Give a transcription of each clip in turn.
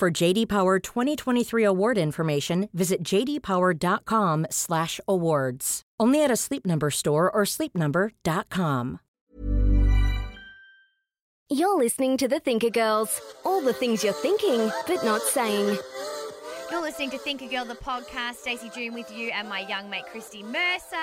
For JD Power 2023 award information, visit jdpower.com/awards. Only at a Sleep Number store or sleepnumber.com. You're listening to the Thinker Girls. All the things you're thinking, but not saying. You're listening to Thinker Girl, the podcast. Stacey June with you and my young mate Christy Mercer.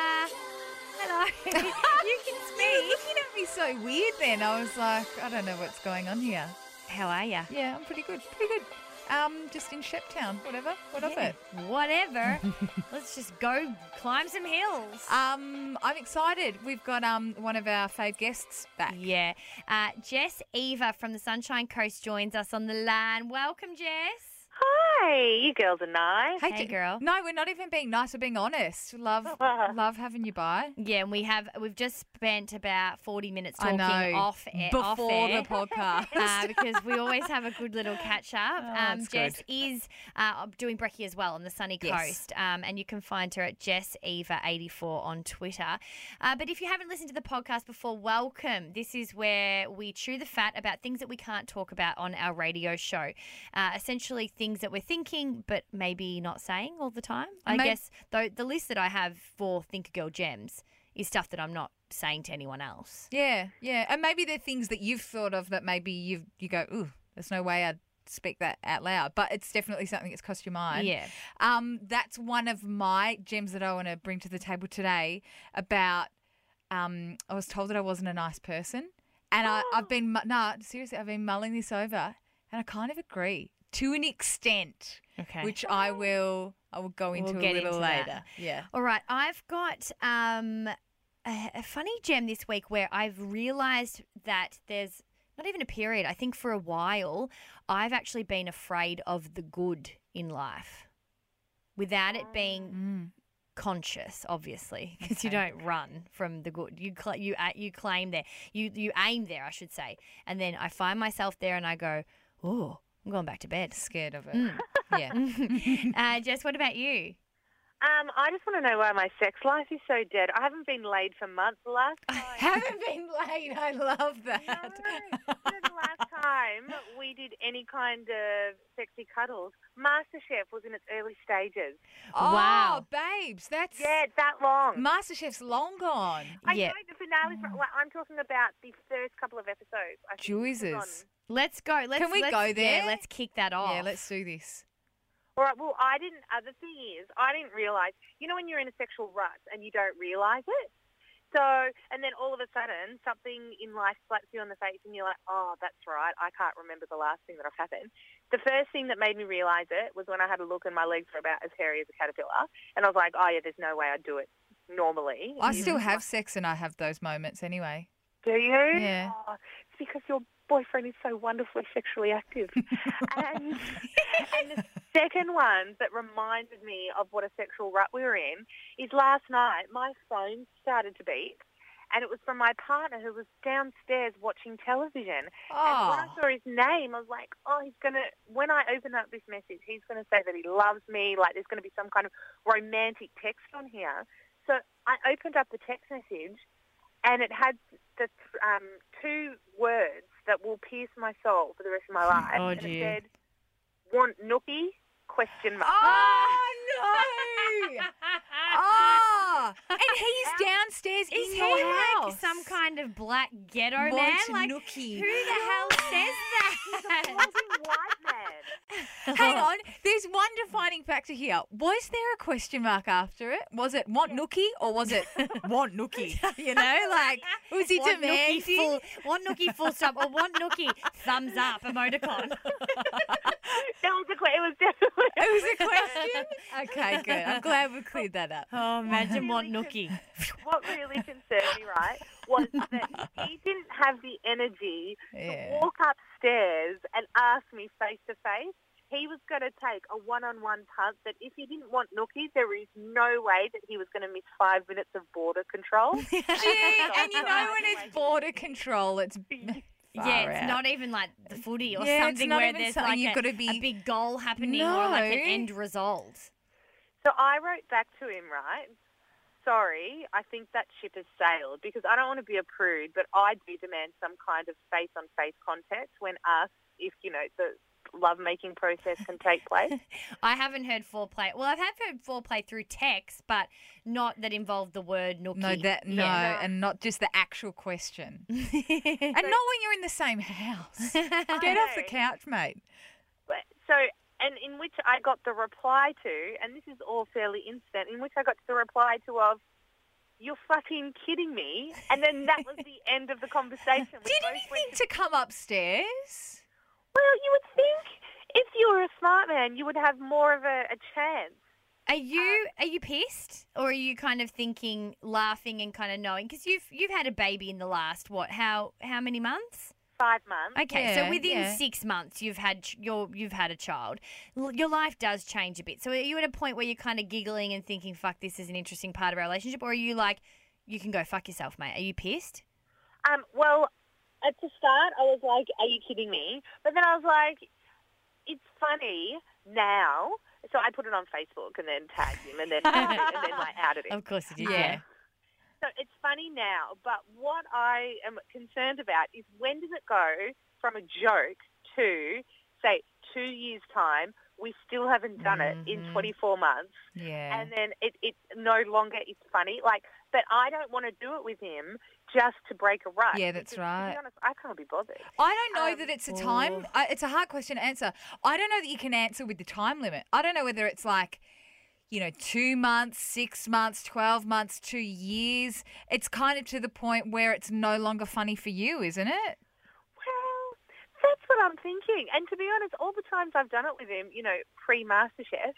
Hello. you can speak. You were speak. looking at me so weird then. I was like, I don't know what's going on here. How are you? Yeah, I'm pretty good. Pretty good. Um, just in Sheptown. Whatever. What of it? Whatever. Let's just go climb some hills. Um, I'm excited. We've got um one of our fave guests back. yeah. Uh, Jess Eva from the Sunshine Coast joins us on the line. Welcome, Jess. Hi, you girls are nice. Hey, J- girl. No, we're not even being nice. We're being honest. Love, love having you by. Yeah, and we have we've just spent about forty minutes I talking know. off air, Before off air. the podcast. uh, because we always have a good little catch up. Oh, um, that's Jess good. is uh, doing brekkie as well on the sunny Yes. coast, um, and you can find her at Jess Eva eighty four on Twitter. Uh, but if you haven't listened to the podcast before, welcome. This is where we chew the fat about things that we can't talk about on our radio show. Uh, essentially, things that we're thinking but maybe not saying all the time. I May- guess though the list that I have for Thinker Girl Gems is stuff that I'm not saying to anyone else. Yeah, yeah. And maybe they're things that you've thought of that maybe you you go, ooh, there's no way I'd speak that out loud. But it's definitely something that's crossed your mind. Yeah. Um, that's one of my gems that I want to bring to the table today about um, I was told that I wasn't a nice person. And I, I've been, mu- nah, seriously, I've been mulling this over and I kind of agree to an extent, Okay. which I will, I will go into We'll a little into that. later. Yeah. All right, I've got um, a, a funny gem this week where I've realised that there's not even a period. I think for a while, I've actually been afraid of the good in life, without it being Mm. conscious, obviously, because you don't run from the good. You cl- you a- you claim there, you you aim there, I should say, and then I find myself there, and I go, oh, I'm going back to bed. Scared of it. Mm. Yeah. uh, Jess, what about you? Um, I just want to know why my sex life is so dead. I haven't been laid for months. The last time, Haven't been laid. I love that. you know, the last time we did any kind of sexy cuddles, MasterChef was in its early stages. Oh, Wow. babes, that's Yeah, it's that long. MasterChef's long gone. I Yeah. know the finale's. Well, I'm talking about the first couple of episodes. I think it was on- Jesus. Let's go. Let's, we let's- go Yeah, there? let's kick that off. Yeah, let's do this. All right. Well, I didn't. Uh, the thing is, I didn't realise. You know, when you're in a sexual rut and you don't realise it. So, and then all of a sudden, something in life slaps you on the face, and you're like, "Oh, that's right. I can't remember the last thing that I've happened." The first thing that made me realise it was when I had a look, and my legs were about as hairy as a caterpillar, and I was like, "Oh yeah, there's no way I'd do it normally." I still have sex and I have those moments anyway. Do you? Yeah. Oh, it's because your boyfriend is so wonderfully sexually active. and, and the second one that reminded me of what a sexual rut we were in is last night my phone started to beep. And it was from my partner who was downstairs watching television. Oh. And when I Oh, saw his name, I was like, oh, he's going to, when I open up this message, he's going to say that he loves me, like there's going to be some kind of romantic text on here. So I opened up the text message and it had the um, two words that will pierce my soul for the rest of my life. Oh, and dear. it said, want nookie? Question mark. oh no! Oh, and he's downstairs Is in he your like house. some kind of black ghetto Want man? Like, nookie. who the hell says that? Floating white man. Hang on, there's one defining factor here. Was there a question mark after it? Was it want nookie or was it want nookie? You know, like was he Want nookie demanding? full, want nookie full stop or want nookie thumbs up emoticon? That was a que- it was definitely. It was a question. Okay, good. I'm glad we cleared that up. Oh, imagine want nookie. what really concerned me, right, was that he didn't have the energy Yeah. to walk upstairs and ask me face to face. he was going to take a one-on-one punt that if he didn't want nookies, there is no way that he was going to miss five minutes of border control. Gee, and you know when it's border control, it's Yeah, it's out. not even like the footy or Yeah, something where there's something like you've a, gotta be- a big goal happening or like an end result. So I wrote back to him, right? Sorry, I think that ship has sailed because I don't want to be a prude, but I do demand some kind of face-on-face contact when asked if, you know, the lovemaking process can take place. I haven't heard foreplay. Well, I've had heard foreplay through text, but not that involved the word nookie. no that no, Yeah. and not just the actual question, and not when you're in the same house. Get off the couch, mate. But- So, and in which I got the reply to, and this is all fairly instant, in which I got the reply to of, you're fucking kidding me. And then that was the end of the conversation. Both he think to come upstairs? Well, you would think if you were a smart man, you would have more of a, a chance. Are you um, are you pissed, or are you kind of thinking, laughing, and kind of knowing? Because you've you've had a baby in the last what? How how many months? Five months. Okay, Yeah, so within yeah. six months, you've had ch- your you've had a child. L- Your life does change a bit. So are you at a point where you're kind of giggling and thinking, "Fuck, this is an interesting part of our relationship," or are you like, "You can go fuck yourself, mate"? Are you pissed? Um, well, at the start, I was like, "Are you kidding me?" But then I was like, "It's funny now." So I put it on Facebook and then tagged him and then and then like outed him. Of course you did. Yeah. Yeah. So it's funny now, but what I am concerned about is when does it go from a joke to say two years time? We still haven't done it in Mhm. 24 months. Yeah. and then it, it no longer is funny. Like, but I don't want to do it with him just to break a rut. Yeah, that's because, To right. be honest, I can't be bothered. I don't know Um, that it's a time. I, it's a hard question to answer. I don't know that you can answer with the time limit. I don't know whether it's like, you know, two months, six months, 12 months, two years. It's kind of to the point where it's no longer funny for you, isn't it? Well, that's what I'm thinking. And to be honest, all the times I've done it with him, you know, pre MasterChef,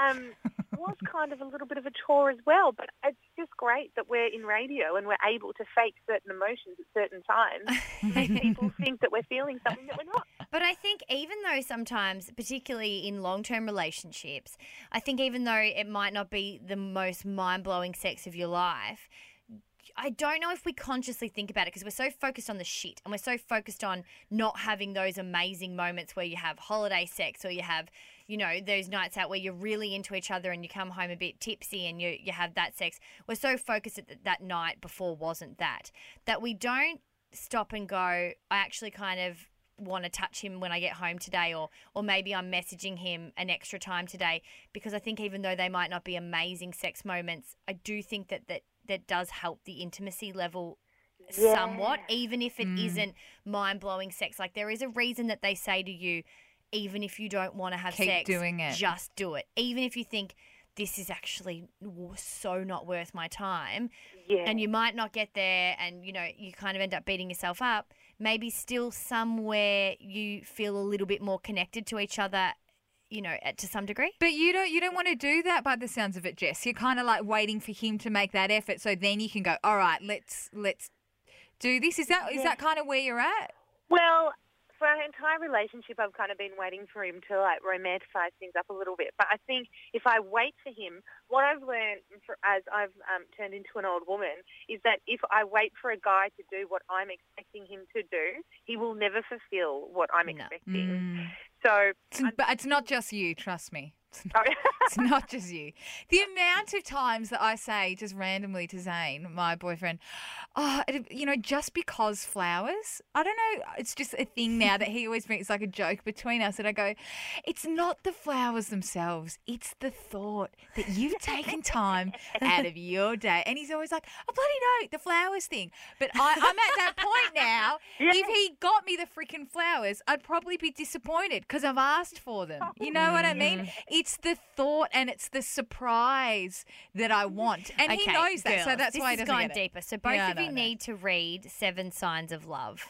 um, was kind of a little bit of a chore as well. But it's just great that we're in radio and we're able to fake certain emotions at certain times, make people think that we're feeling something that we're not. But I think even though sometimes, particularly in long term relationships, I think even though it might not be the most mind blowing sex of your life, I don't know if we consciously think about it because we're so focused on the shit and we're so focused on not having those amazing moments where you have holiday sex or you have, you know, those nights out where you're really into each other and you come home a bit tipsy and you, you have that sex. We're so focused that that night before wasn't that, that we don't stop and go, I actually kind of want to touch him when I get home today or or maybe I'm messaging him an extra time today because I think even though they might not be amazing sex moments I do think that that that does help the intimacy level somewhat even if it Mm. not mind-blowing sex like there is a reason that they say to you even if you don't want to have Keep sex doing it. just do it even if you think this is actually so not worth my time Yeah. and you might not get there and you know you kind of end up beating yourself up maybe still somewhere you feel a little bit more connected to each other you know to some degree But you don't you don't want to do that by the sounds of it, Jess. You're kind of like waiting for him to make that effort so then you can go, "All right, let's let's do this." Is that is that kind of where you're at? Well, for our entire relationship, I've kind of been waiting for him to like romanticize things up a little bit. But I think if I wait for him, what I've learned for, as I've um, turned into an old woman is that if I wait for a guy to do what I'm expecting him to do, he will never fulfill what I'm No. expecting. Mm. So, It's, but it's not just you, trust me. It's oh, It's not just you. The amount of times that I say just randomly to Zane, my boyfriend, oh, it- you know, just because flowers. I don't know. It's just a thing now that he always brings. Like a joke between us. And I go, it's not the flowers themselves. It's the thought that you've taken time out of your day. And he's always like, oh, bloody no, the flowers thing. But I, I'm at that point now. If he got me the freaking flowers, I'd probably be disappointed because I've asked for them. You know what I mean? Mm-hmm. It's the thought and it's the surprise that I want. And he knows that. so girls, that's this why he is doesn't going get it. deeper so both Yeah, I of you know, I know. need to read seven signs of love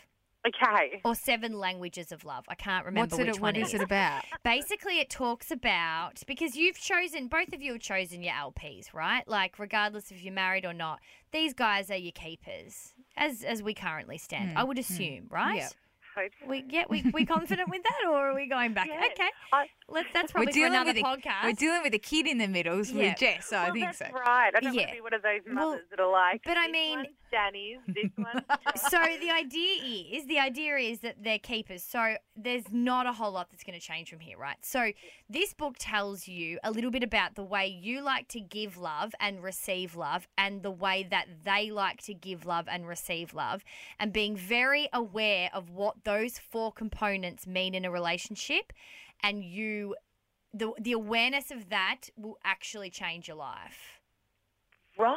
okay. or seven languages of love i can't remember What's it, which what one is it about? basically it talks about because you've chosen both of you have chosen your lps right like regardless if you're married or not these guys are your keepers as as we currently stand i would assume right Hmm, Yeah. Hope so. We yeah, we we confident with that, or are we going back? Yes. Okay, I- let's. That's We're probably for dealing another with a, podcast. we're dealing with a kid in the middle so Yeah. with Jess, so I think that's so. right. I don't Yeah. want to be one of those Well, mothers that are like, but I mean- one's Danny's, this one's so the idea is the idea is that they're keepers. So there's not a whole lot that's going to change from here, right? So this book tells you a little bit about the way you like to give love and receive love, and the way that they like to give love and receive love, and being very aware of what those four components mean in a relationship, and you. The, the awareness of that will actually change your life. right.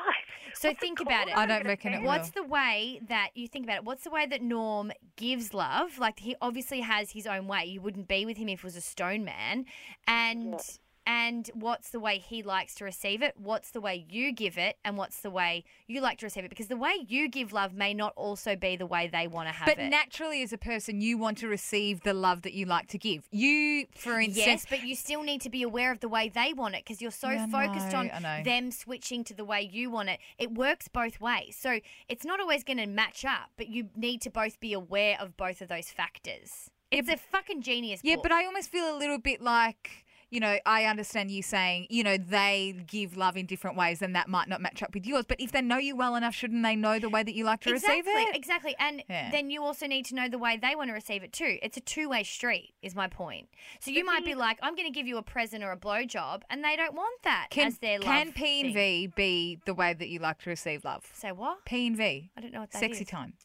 So What's think about it. I don't reckon it say will. What's the way that you think about it? What's the way that Norm gives love? Like he obviously has his own way. You wouldn't be with him if he was a stone man. And and what's the way he likes to receive it? What's the way you give it? And what's the way you like to receive it? Because the way you give love may not also be the way they want to have But it. But naturally, as a person, you want to receive the love that you like to give. You, for instance, Yes, but you still need to be aware of the way they want it because you're so Yeah, focused know, on them switching to the way you want it. It works both ways. So it's not always going to match up, but you need to both be aware of both of those factors. It's a fucking genius Yeah, book. but I almost feel a little bit like, you know, I understand you saying, you know, they give love in different ways and that might not match up with yours. But if they know you well enough, shouldn't they know the way that you like to exactly, receive it? exactly. And Yeah. then you also need to know the way they want to receive it too. It's a two-way street, is my point. So you might be like, I'm going to give you a present or a blowjob, and they don't want that Can, as their can P and. V be the way that you like to receive love? Say what? P and V, I don't know what that sexy is. time.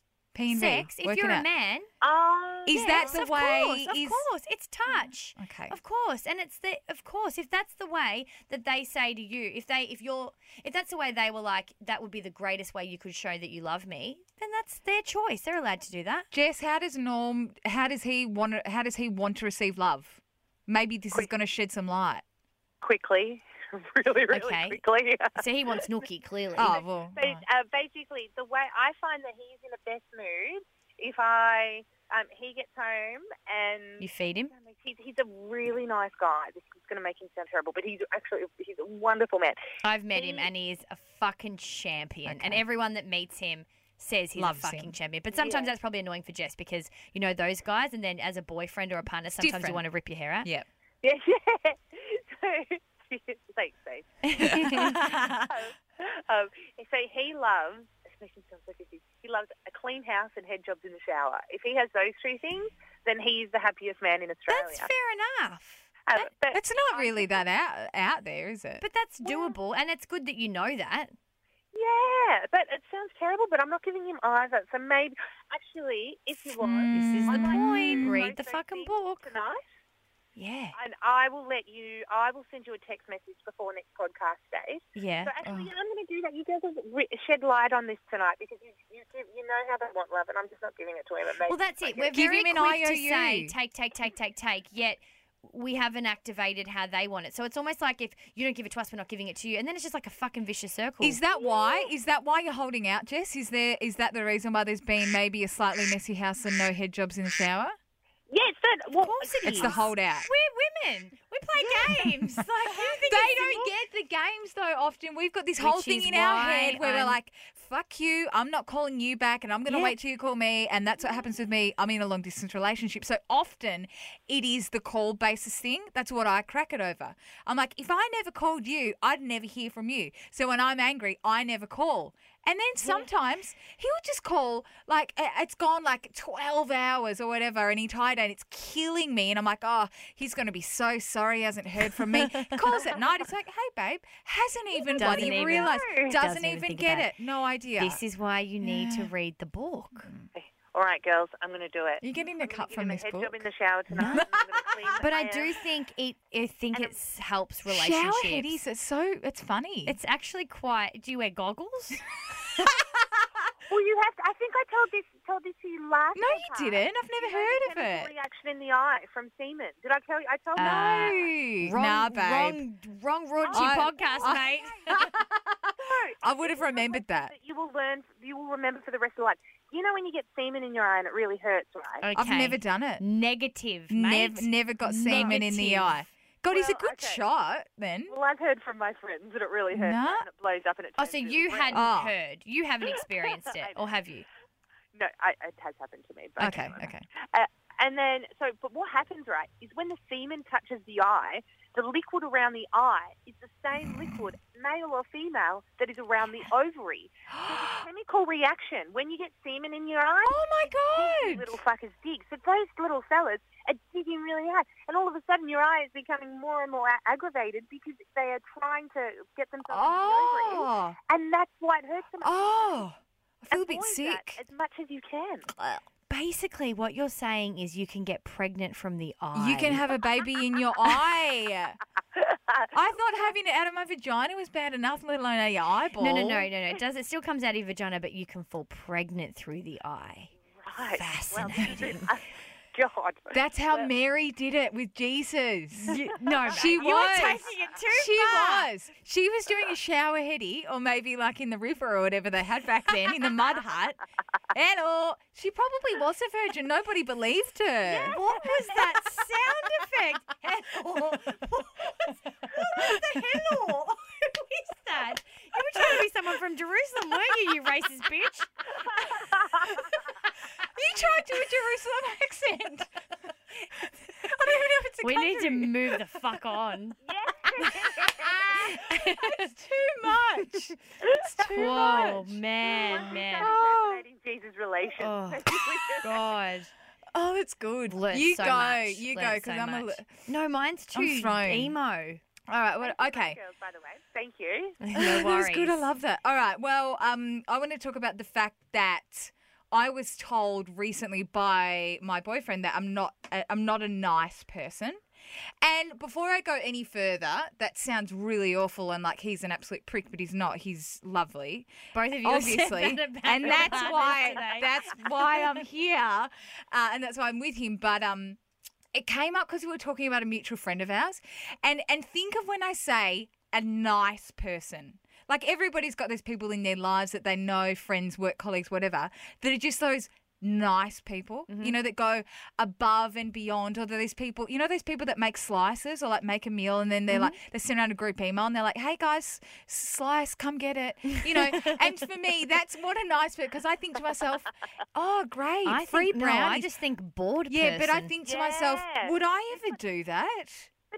P and V. Sex. If working you're a out. man, Um, Is that Yes, the of way? Course, of is course, it's touch. okay? Of course, and it's the of course if that's the way that they say to you, if they if you're if that's the way they were like that would be the greatest way you could show that you love me, then that's their choice. They're allowed to do that. Jess, how does Norm? How does he want? to- How does he want to receive love? Maybe this is going to shed some light. quickly, really, really Okay. quickly. So he wants Nookie clearly. Oh well. So uh, basically, the way I find that he's in the best mood if I um, he gets home and You feed him. he's, he's a really nice guy. This is going to make him sound terrible, but he's actually he's a wonderful man. I've met him and he is a fucking champion. And everyone that meets him says he's Loves a fucking him. champion. But sometimes Yeah. that's probably annoying for Jess because you know those guys and then as a boyfriend or a partner sometimes different. you want to rip your hair out. Yep. Yeah, yeah. So, thanks, Steve. um, so he loves. This makes him sound so goofy. He loves a clean house and head jobs in the shower. If he has those three things, then he's the happiest man in Australia. That's fair enough. Um, but It's not really that out out there, is it? But that's doable, and it's good that you know that. yeah, but it sounds terrible. But I'm not giving him either. So maybe, actually, if you want, This is I the point. Read the fucking book. tonight, Yeah. and I will let you. I will send you a text message before next podcast day. Yeah. So actually, Oh. yeah, I'm going to do that. You guys have shed light on this tonight because you you, give, you know how they want love, and I'm just not giving it to him. It Well, that's it. We're Give very quick to IOU. say take, take, take, take, take. Yet we haven't activated how they want it. So it's almost like if you don't give it to us, we're not giving it to you, and then it's just like a fucking vicious circle. Is that why? Is that why you're holding out, Jess? Is there is that the reason why there's been maybe a slightly messy house and no head jobs in the shower? Yes, that. Well, Of course it It's is. the holdout. We're women. We play games. Like They don't get the games though. Often we've got this whole thing in our head where we're like, "Fuck you! I'm not calling you back, and I'm going to Yeah. wait till you call me." And that's what happens with me. I'm in a long distance relationship, so often it is the call basis thing. That's what I crack it over. I'm like, if I never called you, I'd never hear from you. So when I'm angry, I never call. And then sometimes he'll just call like it's gone like 12 hours or whatever and he tired and it's killing me and I'm like oh he's going to be so sorry he hasn't heard from me. He calls at night it's like hey babe hasn't even Doesn't bloody even- realized doesn't, Doesn't even get about it. no idea. This is why you need to read the book. Mm. All right, girls, I'm going to do it. you're getting a I'm cut from him a this head book job in the shower tonight. I'm gonna clean the But I do think it. I think it helps relationships. shower headies it's so it's funny It's actually quite. Do you wear goggles? Well, you have to. I think I told this told this to you last. Night. No you podcast. didn't I've never You heard of it Reaction in the eye from semen. Did I tell you? I told you. Uh, no nah babe wrong, wrong raunchy I- podcast, I- mate. I would have remembered that you will learn. You will remember for the rest of your life. You know when you get semen in your eye and it really hurts, right? Okay. I've never done it Negative, mate. never never got semen in the Negative. eye God he's a Well, good okay. shot then Well, I've heard from my friends that it really hurts No. and it blows up and it. Oh, turns so really you red. hadn't Oh. heard. You haven't experienced it, or have you? No, I, it has happened to me. But Okay, okay. Uh, and then, so, but what happens, right, is when the semen touches the eye, the liquid around the eye is the same liquid, male or female, that is around the ovary. So the chemical reaction, when you get semen in your eye, Oh my god! little fuckers dig. So those little fellas are digging really hard. And all of a sudden your eye is becoming more and more a- aggravated because they are trying to get themselves into the ovary. Oh, And that's why it hurts so much. oh! I feel a bit Avoid sick. as much as you can. Basically, what you're saying is you can get pregnant from the eye. You can have a baby in your eye. I thought having it out of my vagina was bad enough, let alone out of your eyeball. No, no, no, no, no. It does. It still comes out of your vagina, but you can fall pregnant through the eye. Right. Fascinating. Well, God. That's how Mary did it with Jesus. No, She you was. were taking it too She far. was. She was doing a shower heady, or maybe like in the river or whatever they had back then, in the mud hut. And or she probably was a virgin. Nobody believed her. What was that sound effect? Hello. What was, what was the hello? Who is that? You were trying to be someone from Jerusalem, weren't you, you racist bitch? You tried to do a Jerusalem accent. I don't even know if it's a We need to country. Move the fuck on. It's too much. It's too Whoa, much. man, man. Oh. Jesus' relations. Oh, God. Oh, it's good. Learnt you so go. much. You go, because so I'm a. much. li- No, mine's too thrown. emo. All right. Well, okay. Girls, by the way. Thank you. No That was worries. good. I love that. All right. Well, um, I want to talk about the fact that I was told recently by my boyfriend that I'm not uh, I'm not a nice person. And before I go any further, that sounds really awful and like he's an absolute prick, but he's not. He's lovely, Both of you obviously, that about and that's why today. that's why I'm here, uh, and that's why I'm with him. But um, it came up because we were talking about a mutual friend of ours, and and think of when I say a nice person. Like everybody's got those people in their lives that they know, friends, work colleagues, whatever, that are just those nice people, Mm-hmm. you know, that go above and beyond. Or these people, you know, these people that make slices or like make a meal and then they're like, Mm-hmm. they send out a group email and they're like, hey guys, slice, come get it. You know, and for me, that's what a nice bit because I think to myself, oh, great, I free think, no, I just think bored yeah, but I think to myself, would I ever do that?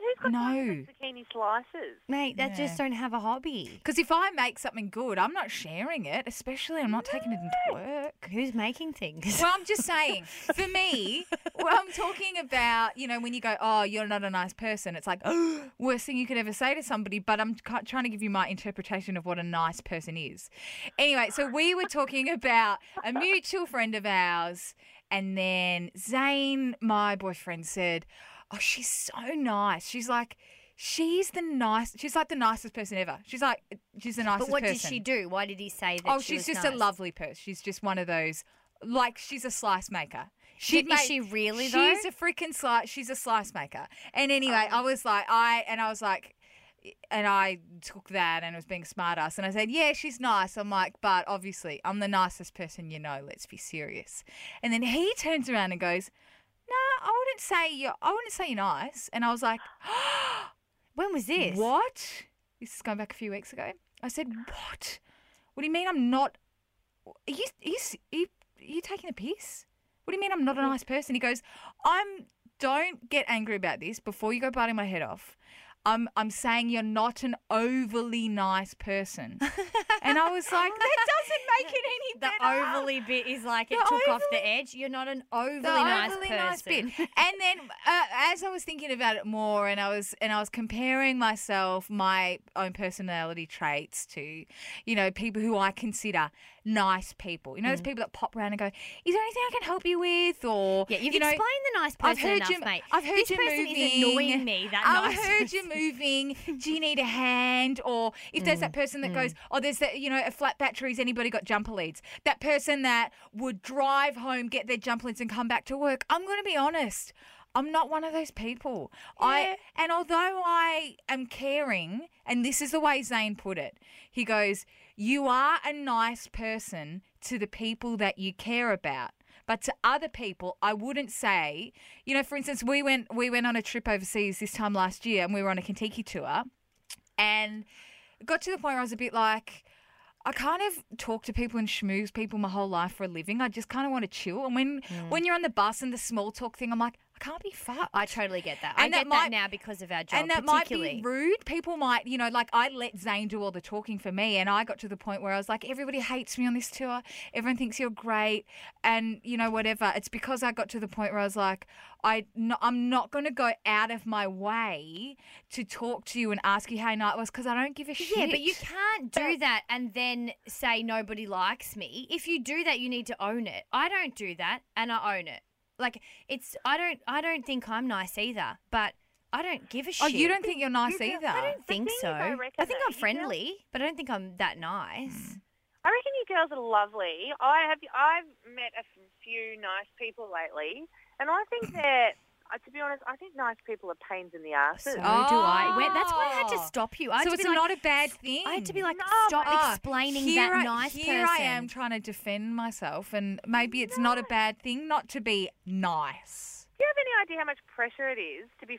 But who's got time No. for zucchini slices? Mate, that Yeah. just don't have a hobby. Because if I make something good, I'm not sharing it, especially I'm not taking it into work. Who's making things? Well, I'm just saying, for me, well, I'm talking about, you know, when you go, oh, you're not a nice person, it's like, oh, worst thing you could ever say to somebody, but I'm trying to give you my interpretation of what a nice person is. Anyway, so we were talking about a mutual friend of ours, and then Zane, my boyfriend, said, oh, she's so nice. She's like, She's the nice. She's like the nicest person ever. She's like, she's the nicest but what person. did she do? Why did he say that? Oh, she she's just a lovely person. She's just one of those, like she's a slice maker. She'd Is she really, She's though? Oh. a freaking slice. She's a slice maker. And anyway, oh. I was like, I and I was like, and I took that and was being smart ass and I said, yeah, she's nice. I'm like, but obviously, I'm the nicest person you know. Let's be serious. And then he turns around and goes, no, I wouldn't say you're. I wouldn't say you're nice. And I was like, When was this? what? This is going back a few weeks ago. I said, what? What do you mean I'm not? Are you, are you, are you, are you taking a piss? What do you mean I'm not a nice person? He goes, I'm. Don't get angry about this before you go biting my head off. I'm I'm saying you're not an overly nice person. and I was like, that doesn't make it any The better. overly bit is like it The took off the edge. You're not an overly the nice overly person. nice bit. And then uh, as I was thinking about it more, and I was and I was comparing myself, my own personality traits to, you know, people who I consider nice people. You know, Mm. those people that pop around and go, "Is there anything I can help you with?" Or yeah, you've you know, explained the nice person I've heard enough, you, mate. I've heard this you person moving. is annoying me. That I've nice heard you moving. Do you need a hand? Or if there's Mm, that person that goes, oh, there's that, you know, a flat battery. battery's anybody got jumper leads? That person that would drive home, get their jumper leads, and come back to work. I'm going to be honest. I'm not one of those people. I and although I am caring, and this is the way Zane put it, he goes, "You are a nice person to the people that you care about." But to other people, I wouldn't say, you know, for instance, we went we went on a trip overseas this time last year and we were on a Kentucky tour and it got to the point where I was a bit like, I kind of talk to people and schmooze people my whole life for a living. I just kind of want to chill. And when mm. when you're on the bus and the small talk thing, I'm like, can't be fucked. I totally get that. And I that get might- that now because of our job, and that might be rude. People might, you know, like I let Zane do all the talking for me, and I got to the point where I was like, everybody hates me on this tour. Everyone thinks you're great, and you know, whatever. It's because I got to the point where I was like, I, no, I'm not going to go out of my way to talk to you and ask you how your night was because I don't give a shit. Yeah, but you can't do that and then say nobody likes me. If you do that, you need to own it. I don't do that, and I own it. Like it's, I don't, I don't think I'm nice either, but I don't give a shit. Oh, you don't think you're nice You either? I don't think so. I I, think I'm you girls- friendly, but I don't think I'm that nice. Hmm. I reckon you girls are lovely. I have I've met a few nice people lately, and I think that, uh, to be honest, I think nice people are pains in the asses. So do I. Where, that's why I had to Oh. stop you. I had so to it's like, not a bad thing. I had to be like, No, stop Ah, explaining here that I, nice here person. I am trying to defend myself, and maybe it's not a bad thing not to be nice. Do you have any idea how much pressure it is to be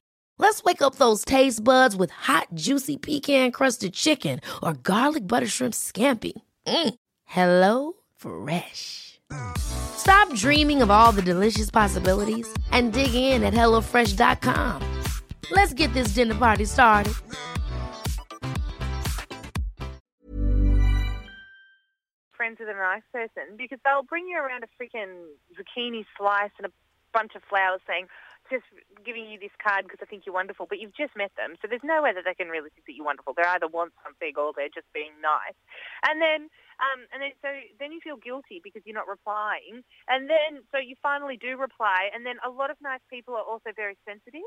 Let's wake up those taste buds with hot, juicy pecan-crusted chicken or garlic butter shrimp scampi. Mm. Hello Fresh. Stop dreaming of all the delicious possibilities and dig in at HelloFresh.com. Let's get this dinner party started. friends with a nice person because they'll bring you around a freaking zucchini slice and a bunch of flowers saying, just giving you this card because I think you're wonderful, but you've just met them. So there's no way that they can really think that you're wonderful. They either want something or they're just being nice. And then, um, and then, so then you feel guilty because you're not replying. And then, so you finally do reply. And then a lot of nice people are also very sensitive.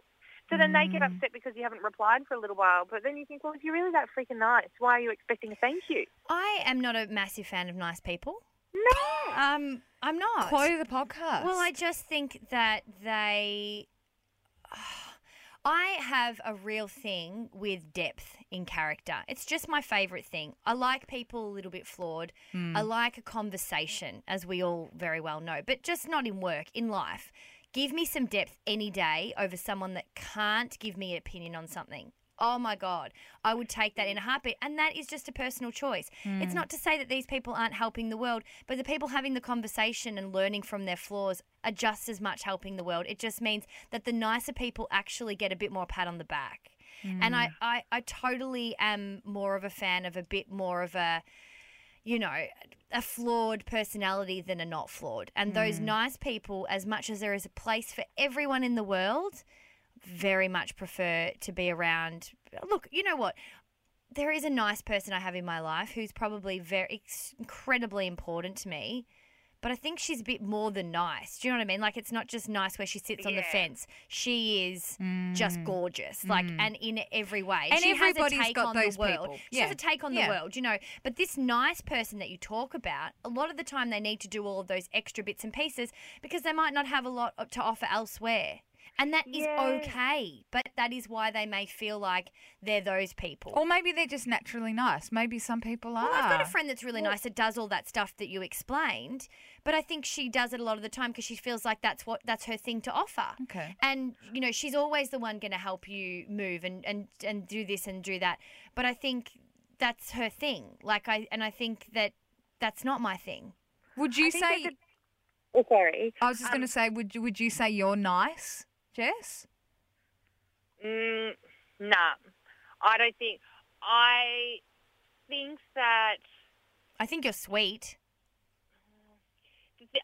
So then they get upset because you haven't replied for a little while. But then you think, well, if you're really that freaking nice, why are you expecting a thank you? I am not a massive fan of nice people. No. Um, I'm not. Quote of the podcast. Well, I just think that they. I have a real thing with depth in character. It's just my favourite thing. I like people a little bit flawed. Hmm. I like a conversation, as we all very well know, but just not in work, in life. Give me some depth any day over someone that can't give me an opinion on something. Oh my God, I would take that in a heartbeat. And that is just a personal choice. It's hmm. not to say that these people aren't helping the world, but the people having the conversation and learning from their flaws are just as much helping the world. It just means that the nicer people actually get a bit more pat on the back. And I, hmm. I, I totally am more of a fan of a bit more of a, you know, a flawed personality than a not flawed. And those hmm. nice people, as much as there is a place for everyone in the world, very much prefer to be around. Look, you know what? There is a nice person I have in my life who's probably very incredibly important to me, but I think she's a bit more than nice. Do you know what I mean? Like it's not just nice where she sits on the fence. She is just mm. gorgeous, like mm. and in every way. And she everybody's has a take got on those the world. people. She has a take on Yeah. the world, you know. But this nice person that you talk about, a lot of the time they need to do all of those extra bits and pieces because they might not have a lot to offer elsewhere. And that is Yeah. okay, but that is why they may feel like they're those people. or maybe they're just naturally nice. Maybe some people are. Well, I've got a friend that's really nice that does all that stuff that you explained, but I think she does it a lot of the time because she feels like that's what that's her thing to offer. Okay. And you know, she's always the one going to help you move and and and do this and do that. But I think that's her thing. Like I and I think that that's not my thing. Would you say? a- Oh, sorry. I was just Um, going to say, would you would you say you're nice, Jess? Mm, nah, I don't think. I think that I think you're sweet.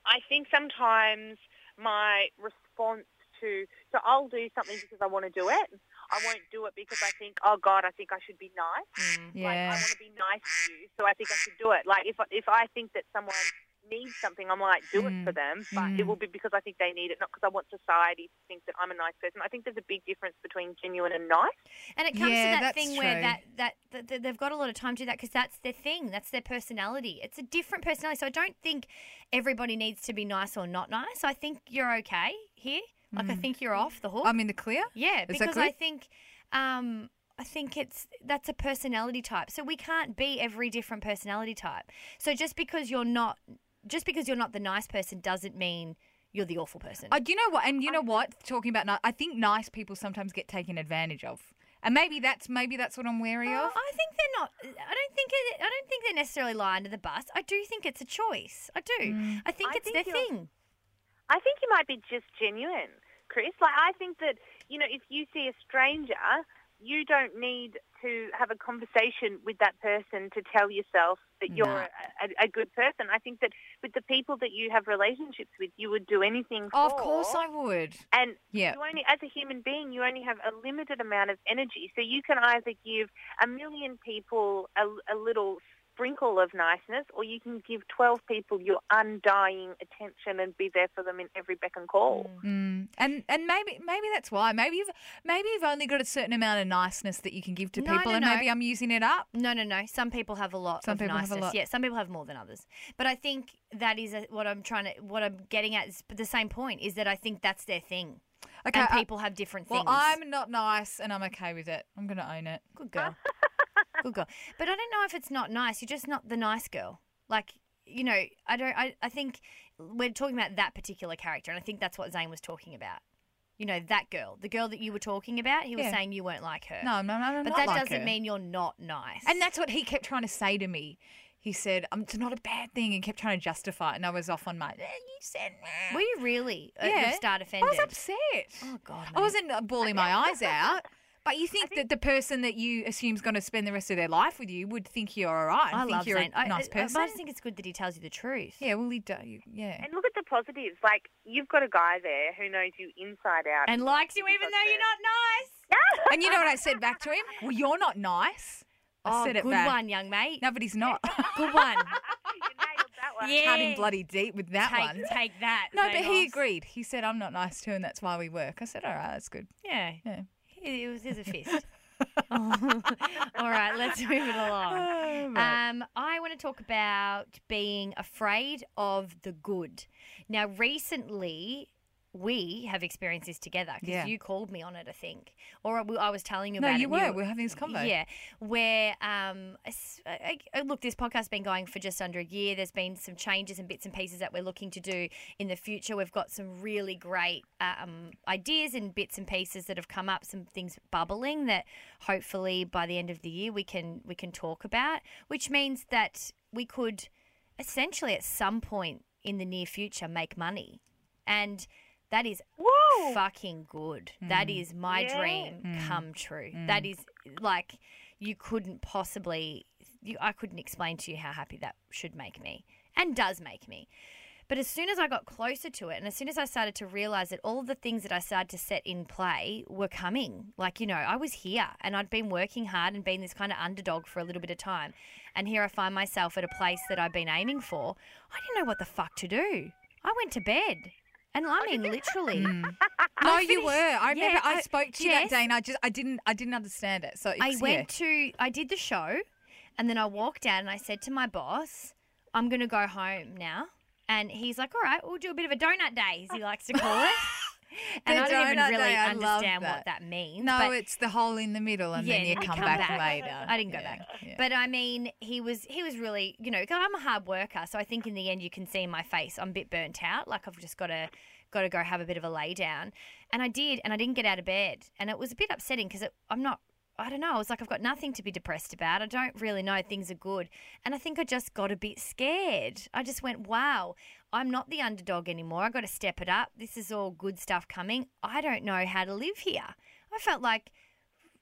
I think sometimes my response to so I'll do something because I want to do it. I won't do it because I think, oh God, I think I should be nice. Like I want to be nice to you, so I think I should do it. Like if if I think that someone need something, I might do it for them, but it will be because I think they need it, not because I want society to think that I'm a nice person. I think there's a big difference between genuine and nice. And it comes Yeah, to that that's thing where that, that, that, that they've got a lot of time to do that because that's their thing. That's their personality. It's a different personality. So I don't think everybody needs to be nice or not nice. I think you're okay here. Like I think you're off the hook. I'm in the clear. yeah, Is that because I think um, I think it's that's a personality type. So we can't be every different personality type. So just because you're not just because you're not the nice person doesn't mean you're the awful person. Uh, do you know what? And you know what? Talking about, ni- I think nice people sometimes get taken advantage of, and maybe that's maybe that's what I'm wary Uh, of. I think they're not. I don't think. It, I don't think they necessarily lie under the bus. I do think it's a choice. I do. Mm. I think I it's think their thing. I think you might be just genuine, Chris. Like I think that you know, if you see a stranger, you don't need to have a conversation with that person to tell yourself that you're Nah. a, a, good person. I think that with the people that you have relationships with, you would do anything. Oh, of course I would. And Yeah. you only, as a human being, you only have a limited amount of energy. So you can either give a million people a, a little sprinkle of niceness, or you can give 12 people your undying attention and be there for them in every beck and call. Mm. And and maybe maybe that's why. Maybe you've maybe you've only got a certain amount of niceness that you can give to No, people, no, and no. maybe I'm using it up. No, no, no. Some people have a lot Some of people have a lot. Yeah, some people have more than others. But I think that is a, what I'm trying to. What I'm getting at is the same point. Is that I think that's their thing. Okay, and I- people have different things. Well, things. I'm not nice, and I'm okay with it. I'm going to own it. Good girl. Good girl. But I don't know if it's not nice. You're just not the nice girl. Like, you know, I don't I, I think we're talking about that particular character and I think that's what Zane was talking about. You know, that girl. The girl that you were talking about, he was Yeah. saying you weren't like her. No, no, no, I'm But not that like doesn't her. mean you're not nice. And that's what he kept trying to say to me. He said, um, "It's not a bad thing," and kept trying to justify it. And I was off on my. "Eh, You said. nah." Were you really uh, Yeah. start I offended? was upset. Oh God. I mate. wasn't uh, bawling my eyes out. But you think, that the person that you assume is going to spend the rest of their life with you would think you're all right I think love you're Zane. a I- nice I, person? I just think it's good that he tells you the truth. yeah, well, he do. you- Yeah. And look at the positives. Like, you've got a guy there who knows you inside out. And likes you even though you're not nice. And you know what I said back to him? Well, you're not nice. I oh, said it good back. one, young mate. No, but he's not. Good one. you nailed that one. Yeah. Cutting bloody deep with that take, one. take that. No, but he agreed. He said, I'm not nice too, and that's why we work. I said, all right, that's good. Yeah. Yeah. It was, was a fist. All right, let's move it along. Oh. Um, I want to talk about being afraid of the good. Now, recently, we have experienced this together because Yeah. you called me on it, I think, or I was telling you No, about it. you were. We were having this convo. Yeah, where um, I- I- look, this podcast's been going for just under a year. There's been some changes and bits and pieces that we're looking to do in the future. We've got some really great um, ideas and bits and pieces that have come up. Some things bubbling that hopefully by the end of the year we can we can talk about. Which means that we could essentially at some point in the near future make money, and that is Woo! fucking good. That mm. is my Yeah. dream mm. come true. Mm. That is like you couldn't possibly. You, I couldn't explain to you how happy that should make me, and does make me. But as soon as I got closer to it, and as soon as I started to realize that all of the things that I started to set in play were coming, like, you know, I was here and I'd been working hard and been this kind of underdog for a little bit of time. And here I find myself at a place that I've been aiming for. I didn't know what the fuck to do. I went to bed. And I oh, mean, literally. Mm. No, you were. I yeah, remember I, I- spoke to you Jess- that day, and I just I didn't I didn't understand it. So it's, I yeah. went to, I did the show, and then I walked out and I said to my boss, I'm going to go home now. And he's like, all right, we'll do a bit of a donut day, as he likes to call it. and I don't even really day, understand that. what that means. No, but it's the hole in the middle, and yeah, then you and come, back, later. I didn't go Yeah, back. yeah. But I mean, he was he was really, you know, I'm a hard worker, so I think in the end you can see in my face I'm a bit burnt out. Like I've just got to got to go have a bit of a lay down, and I did, and I didn't get out of bed, and it was a bit upsetting because I'm not. I don't know. I was like, I've got nothing to be depressed about. I don't really know things are good. And I think I just got a bit scared. I just went, wow, I'm not the underdog anymore. I got to step it up. This is all good stuff coming. I don't know how to live here. I felt like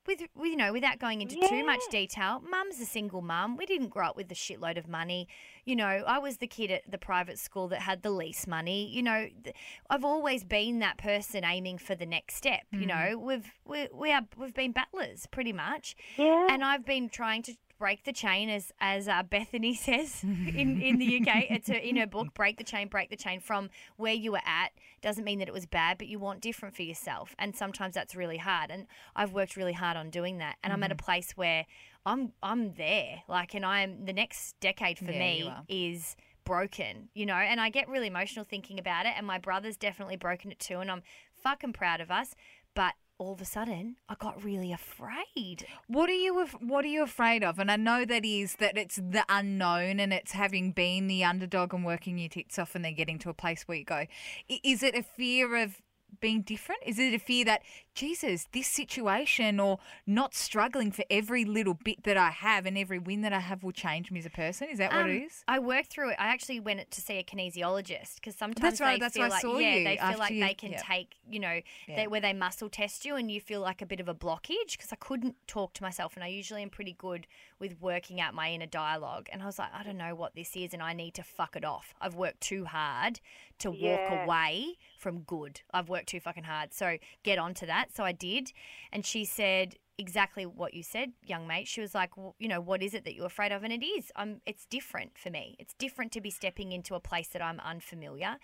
with with, you know, without going into too much detail, mum's a single mum. We didn't grow up with a shitload of money. You know, I was the kid at the private school that had the least money. You know, th- I've always been that person aiming for the next step. You mm. know, we've we we are we've been battlers pretty much. Yeah. And I've been trying to break the chain, as as uh, Bethany says in, in the UK. It's a, in her book, break the chain, break the chain. From where you were at doesn't mean that it was bad, but you want different for yourself, and sometimes that's really hard. And I've worked really hard on doing that, and I'm at a place where I'm I'm there, like, and I'm the next decade for Yeah, me is broken, you know, and I get really emotional thinking about it. And my brother's definitely broken it too, and I'm fucking proud of us. But all of a sudden, I got really afraid. What are you What are you afraid of? And I know that is that it's the unknown, and it's having been the underdog and working your tits off, and then getting to a place where you go. Is it a fear of being different? Is it a fear that Jesus, this situation, or not struggling for every little bit that I have and every win that I have will change me as a person? Is that what Um, it is? I worked through it. I actually went to see a kinesiologist because sometimes That's right, they that's feel why I like saw yeah, you they feel like you- they can yeah. take you know Yeah. they, where they muscle test you and you feel like a bit of a blockage because I couldn't talk to myself and I usually am pretty good with working out my inner dialogue and I was like I don't know what this is and I need to fuck it off. I've worked too hard to walk away from good. I've worked too fucking hard. So get onto that. So I did. And she said exactly what you said, young mate. She was like, well, you know, what is it that you're afraid of? And it is. Um, it's different for me. It's different to be stepping into a place that I'm unfamiliar.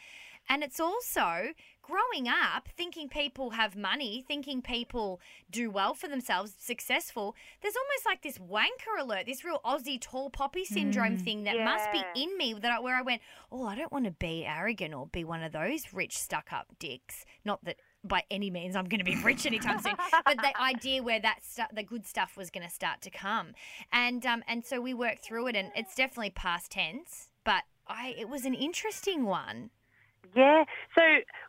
And it's also growing up thinking people have money, thinking people do well for themselves, successful. There's almost like this wanker alert, this real Aussie tall poppy syndrome thing that must be in me that I, where I went, oh, I don't want to be arrogant or be one of those rich stuck up dicks. Not that by any means I'm going to be rich anytime soon, but the idea where that the good stuff was going to start to come, and um and so we worked through it, and it's definitely past tense, but I it was an interesting one. Yeah. So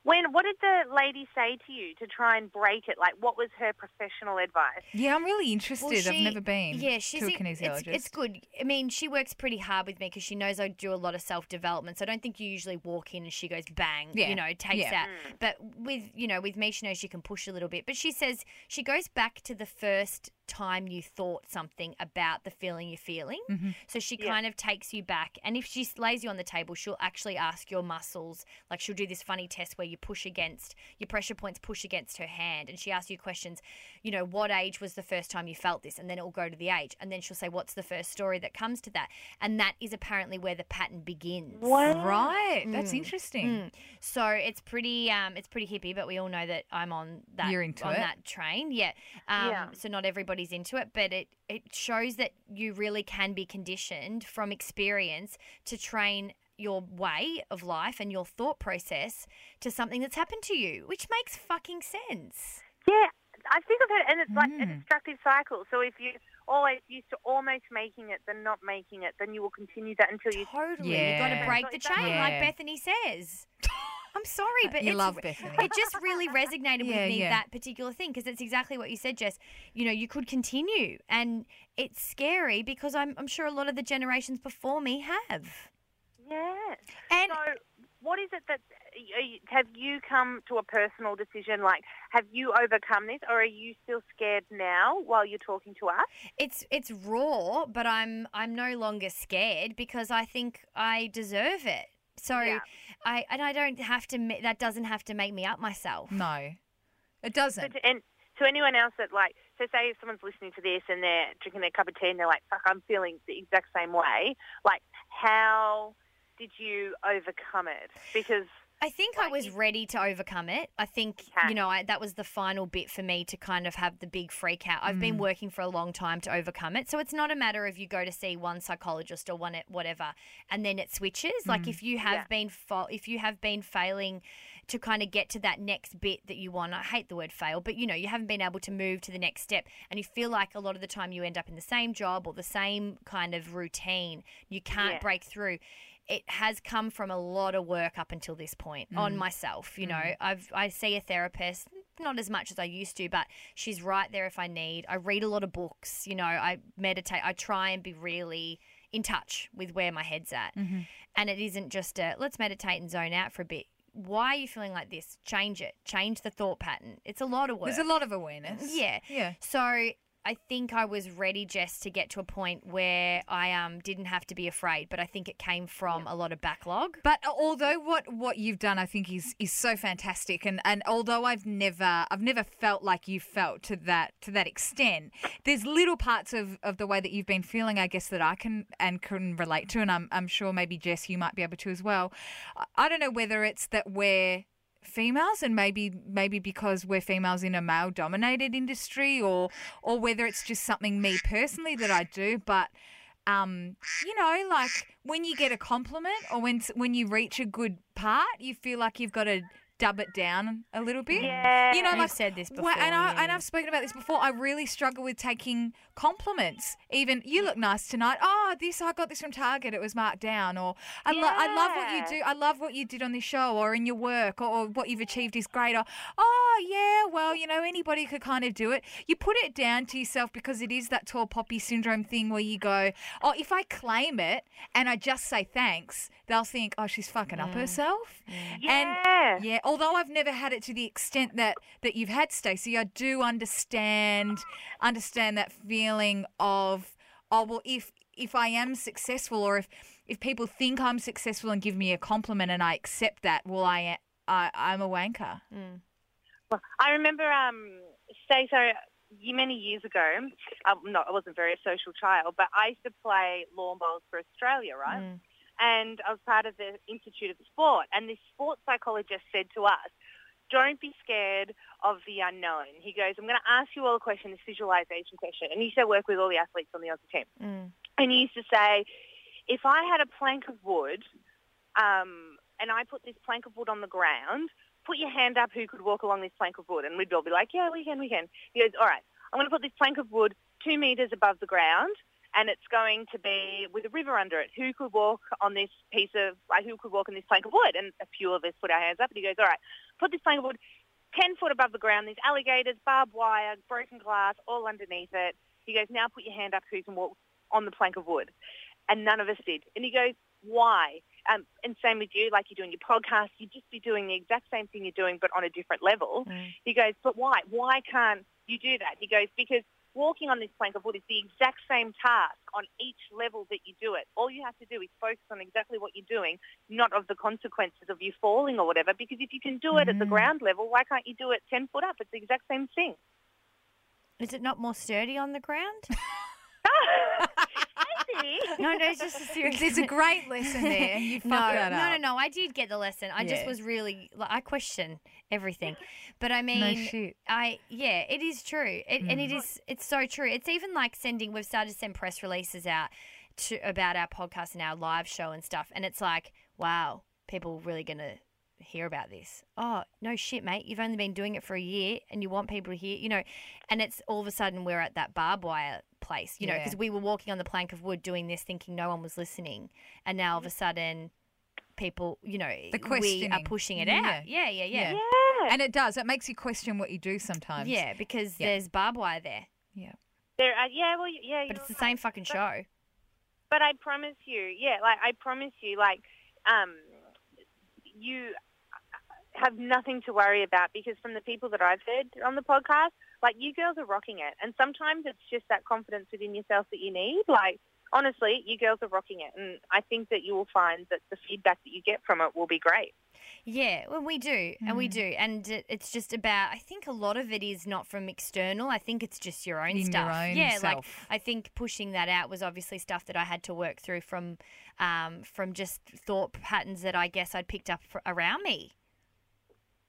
when what did the lady say to you to try and break it? Like, what was her professional advice? Yeah, I'm really interested. Well, I've never been Yeah, she's to a kinesiologist. It's, it's good. I mean, she works pretty hard with me because she knows I do a lot of self development. So I don't think you usually walk in and she goes bang, Yeah, you know, takes yeah. that. Mm. But with you know, with me, she knows she can push a little bit. But she says she goes back to the first time you thought something about the feeling you're feeling. Mm-hmm. So she kind of takes you back, and if she lays you on the table, she'll actually ask your muscles. Like she'll do this funny test where you push against your pressure points, push against her hand, and she asks you questions. You know, what age was the first time you felt this, and then it will go to the age, and then she'll say, "What's the first story that comes to that?" And that is apparently where the pattern begins. Right, that's interesting. Mm. So it's pretty, um, it's pretty hippie, but we all know that I'm on that You're into on it. that train. Yeah. Um, Yeah. So not everybody's into it, but it it shows that you really can be conditioned from experience to train your way of life and your thought process to something that's happened to you, which makes fucking sense. Yeah, I think I've heard, and it's like a Mm. destructive cycle. So if you always used to almost making it, then not making it, then you will continue that until you. Totally. You've got to break the chain, like- like Bethany says. I'm sorry, but You it's, love Bethany. It just really resonated Yeah, with me yeah. that particular thing because it's exactly what you said, Jess. You know, you could continue, and it's scary because I'm I'm sure a lot of the generations before me have. Yeah. And so, what is it that are you- have you come to a personal decision? Like, have you overcome this, or are you still scared now while you're talking to us? it's it's raw, but I'm I'm no longer scared because I think I deserve it. So Yeah. I and I don't have to. ma- That doesn't have to make me up myself. No, it doesn't. to, and to anyone else that like, so say if someone's listening to this and they're drinking their cup of tea and they're like, "Fuck, I'm feeling the exact same way." Like, how did you overcome it? Because I think I was ready to overcome it. I think Okay. you know I, that was the final bit for me to kind of have the big freak out. I've been mm. working for a long time to overcome it, so it's not a matter of you go to see one psychologist or one whatever, and then it switches. Like mm. if you have Yeah. been fa- if you have been failing to kind of get to that next bit that you want. I hate the word fail, but you know you haven't been able to move to the next step, and you feel like a lot of the time you end up in the same job or the same kind of routine. You can't Yeah. break through it has come from a lot of work up until this point Mm. on myself. You know, I've I see a therapist, not as much as I used to, but she's right there if I need. I read a lot of books. You know, I meditate. I try and be really in touch with where my head's at, Mm-hmm. and it isn't just a let's meditate and zone out for a bit. Why are you feeling like this? Change it. Change the thought pattern. It's a lot of work. There's a lot of awareness. Yeah. Yeah. So I think I was ready, Jess, to get to a point where I um didn't have to be afraid. But I think it came from a lot of backlog. But although what what you've done, I think is is so fantastic, and and although I've never I've never felt like you felt to that to that extent, there's little parts of, of the way that you've been feeling, I guess, that I can and can relate to, and I'm I'm sure maybe Jess, you might be able to as well. I- I don't know whether it's that we're females and maybe maybe because we're females in a male dominated industry or or whether it's just something me personally that I do but um you know like when you get a compliment or when when you reach a good part you feel like you've got to dub it down a little bit Yeah. you know I've said this before, and I yeah. and I've spoken about this before. I really struggle with taking compliments. Even you look nice tonight. Oh, this I got this from Target. It was marked down. Or I, lo- I love what you do. I love what you did on this show or in your work or, or what you've achieved is great. Or oh yeah, well you know anybody could kind of do it. You put it down to yourself because it is that tall poppy syndrome thing where you go, oh if I claim it and I just say thanks, they'll think oh she's fucking up mm. herself. Yeah. And yeah, although I've never had it to the extent that that you've had, Stacey, I do understand understand that feeling of oh well, if if I am successful or if if people think I'm successful and give me a compliment and I accept that, well, I I I'm a wanker. Well, I remember, um, say so. Many years ago, um, no, I wasn't very a social child, but I used to play lawn bowls for Australia, right? Mm. And I was part of the Institute of Sport, and this sports psychologist said to us, "Don't be scared of the unknown." He goes, "I'm going to ask you all a question, this visualization question." And he used to work with all the athletes on the Aussie team, Mm. and he used to say, "If I had a plank of wood, um, and I put this plank of wood on the ground." put your hand up who could walk along this plank of wood. And we'd all be like, yeah, we can, we can. He goes, all right, I'm going to put this plank of wood two metres above the ground and it's going to be with a river under it. Who could walk on this piece of, like, who could walk on this plank of wood? And a few of us put our hands up and he goes, all right, put this plank of wood 10 foot above the ground. There's alligators, barbed wire, broken glass, all underneath it. He goes, now put your hand up who can walk on the plank of wood. And none of us did. And he goes, why? Um, and same with you, like you're doing your podcast, you'd just be doing the exact same thing you're doing, but on a different level. He goes, but why? Why can't you do that? He goes, because walking on this plank of wood is the exact same task on each level that you do it. All you have to do is focus on exactly what you're doing, not of the consequences of you falling or whatever, because if you can do it at the mm. ground level, why can't you do it 10 foot up? It's the exact same thing. Is it not more sturdy on the ground? Stacey. no, no, it's just a serious. There's a great lesson there, you fucked no, that no, up. no, no. I did get the lesson. I just Yeah. was really like I question everything, but I mean, No shit. I yeah, it is true, it, and it mm. is it's so true. It's even like sending. We've started to send press releases out to about our podcast and our live show and stuff, and it's like, wow, people really gonna hear about this. Oh no shit, mate! You've only been doing it for a year, and you want people to hear, you know, and it's all of a sudden we're at that barbed wire place, you know, Yeah. because we were walking on the plank of wood doing this, thinking no one was listening, and now all of a sudden. People, you know, The we are pushing it Yeah. out. Yeah, yeah, yeah. Yeah. And it does. It makes you question what you do sometimes. Yeah, because Yeah. there's barbed wire there, Yeah. There, uh, yeah, well, yeah, but it's the right. same fucking show. But I promise you, yeah, like I promise you, like, um, you have nothing to worry about because from the people that I've heard on the podcast, like you girls are rocking it. And sometimes it's just that confidence within yourself that you need. Like, honestly, you girls are rocking it. And I think that you will find that the feedback that you get from it will be great. Yeah, well, we do, and Mm. we do, and it's just about. I think a lot of it is not from external. I think it's just your own In your stuff. own yeah, like. I think pushing that out was obviously stuff that I had to work through from, um, from just thought patterns that I guess I'd picked up fr- around me.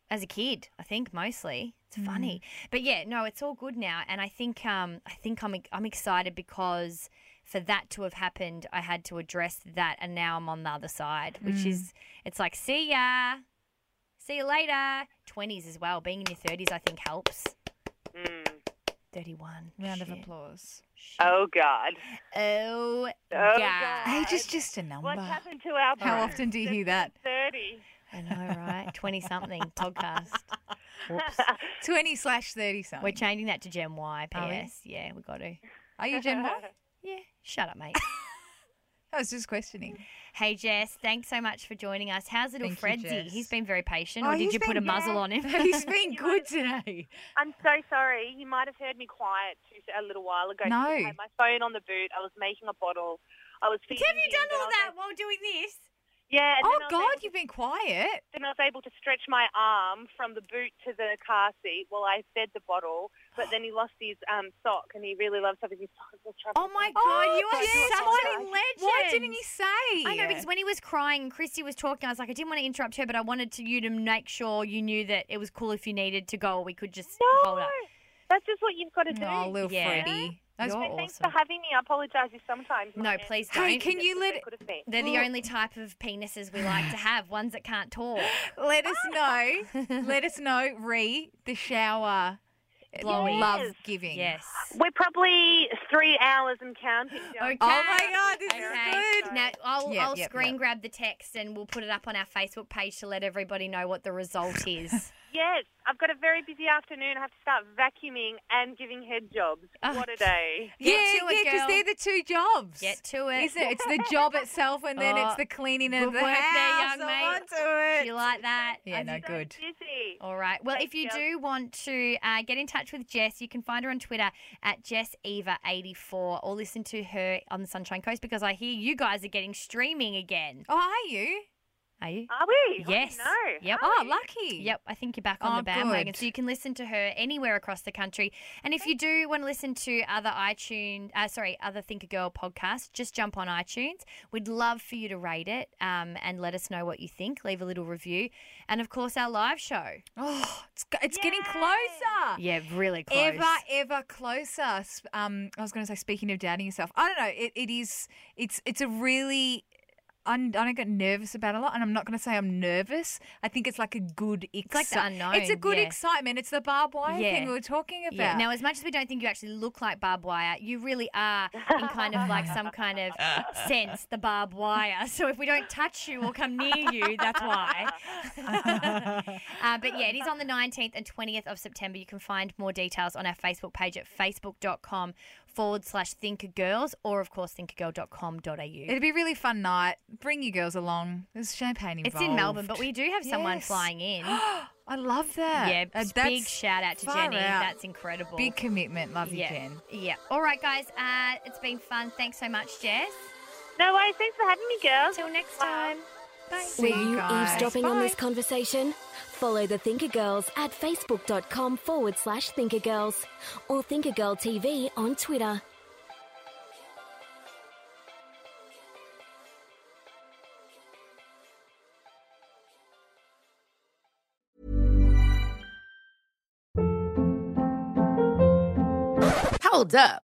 As a kid, I think mostly it's funny, but yeah, no, it's all good now, and I think um, I think I'm I'm excited because for that to have happened, I had to address that, and now I'm on the other side, which is it's like see ya, see you later. Twenties as well, being in your thirties, I think helps. Mm. Thirty-one. Round of Shit. applause. Oh, God. Oh, Oh, God. God. Age is just a number. What's happened to our How often do you hear that? 30. I know, right? Twenty something podcast. Whoops. 20 slash 30 something. We're changing that to Gen Y. Are we? PS. Yeah, we got to. Are you Gen Y? Yeah, shut up, mate. I was just questioning. Hey, Jess, thanks so much for joining us. How's little Thank you, Fredzy? Jess. He's been very patient, Oh, or did he's you put a been- muzzle on him? He's been good today. I'm so sorry. You might have heard me quiet too, a little while ago. No. I had my phone on the boot. I was making a bottle. I was feeding Have you done then all I was that able- while doing this? Yeah. And Oh then I was God, you've been quiet. Then I was able to stretch my arm from the boot to the car seat while I fed the bottle. But then he lost his um, sock, and he really loves having his sock. Oh my God, you are such a legend. Why didn't you say? I know because when he was crying and Christy was talking, I was like, I didn't want to interrupt her, but I wanted to, you to make sure you knew that it was cool if you needed to go, or we could just hold No, up. that's just what you've got to do. Oh, little Yeah. Freddie. That's You're So thanks for having me. I apologise if sometimes. No, my please don't. Hey, can you what let they it- could have been. They're the only type of penises we like to have, ones that can't talk. Let us know. Let us know, Re the shower Blowing. love giving. Yes. We're probably three hours and counting. Joe. Okay. Oh my God, this Okay. is good. Now I'll, Yep, I'll yep, screen yep. grab the text and we'll put it up on our Facebook page to let everybody know what the result is. Yes, I've got a very busy afternoon. I have to start vacuuming and giving head jobs. Oh. What a day. Yeah, Get to yeah, because girl. they're the two jobs. Get to it. Isn't it? It's the job itself and then Oh, it's the cleaning good of the work there, young I'm mate. onto it. You like that? Yeah, no, I'm so good. busy. All right. Well, if Thanks, you do want to uh, get in touch with Jess, you can find her on Twitter at JessEva84 or listen to her on the Sunshine Coast because I hear you guys are getting streaming again. Oh, are you? Are you? Are we? Yes. No. Yep. Oh, lucky. Yep, I think you're back on Oh, the bandwagon. good. So you can listen to her anywhere across the country. And if you do want to listen to other iTunes, uh, sorry, other Thinker Girl podcasts, just jump on iTunes. We'd love for you to rate it um, and let us know what you think. Leave a little review. And of course, our live show. Oh, it's, go- it's getting closer. Yeah, really close. Ever, ever closer. Um, I was going to say, speaking of doubting yourself, I don't know. It, it is. It's. It's a really. I'm, I don't get nervous about a lot, and I'm not going to say I'm nervous. I think it's like a good. Exci- like the unknown, It's a good yeah. excitement. It's the barbed wire Yeah. thing we were talking about. Yeah. Now, as much as we don't think you actually look like barbed wire, you really are in kind of like some kind of sense the barbed wire. So if we don't touch you or come near you, that's why. uh, but yeah, it is on the 19th and 20th of September. You can find more details on our Facebook page at facebook.com forward slash thinkergirls or, of course, thinkergirl.com.au. It'd be a really fun night. Bring your girls along. There's champagne involved. It's in Melbourne, but we do have someone Yes. flying in. I love that. Yeah, Uh, big shout out to Jenny. out. That's incredible. Big commitment. Love you, yeah. Jen. Yeah. All right, guys. Uh, it's been fun. Thanks so much, Jess. No worries. Thanks for having me, girls. Till next Bye. time. Bye. See Were you guys. eavesdropping on this conversation? Follow the Thinker Girls at facebook.com forward slash thinkergirls or Thinkergirl TV on Twitter. Hold up.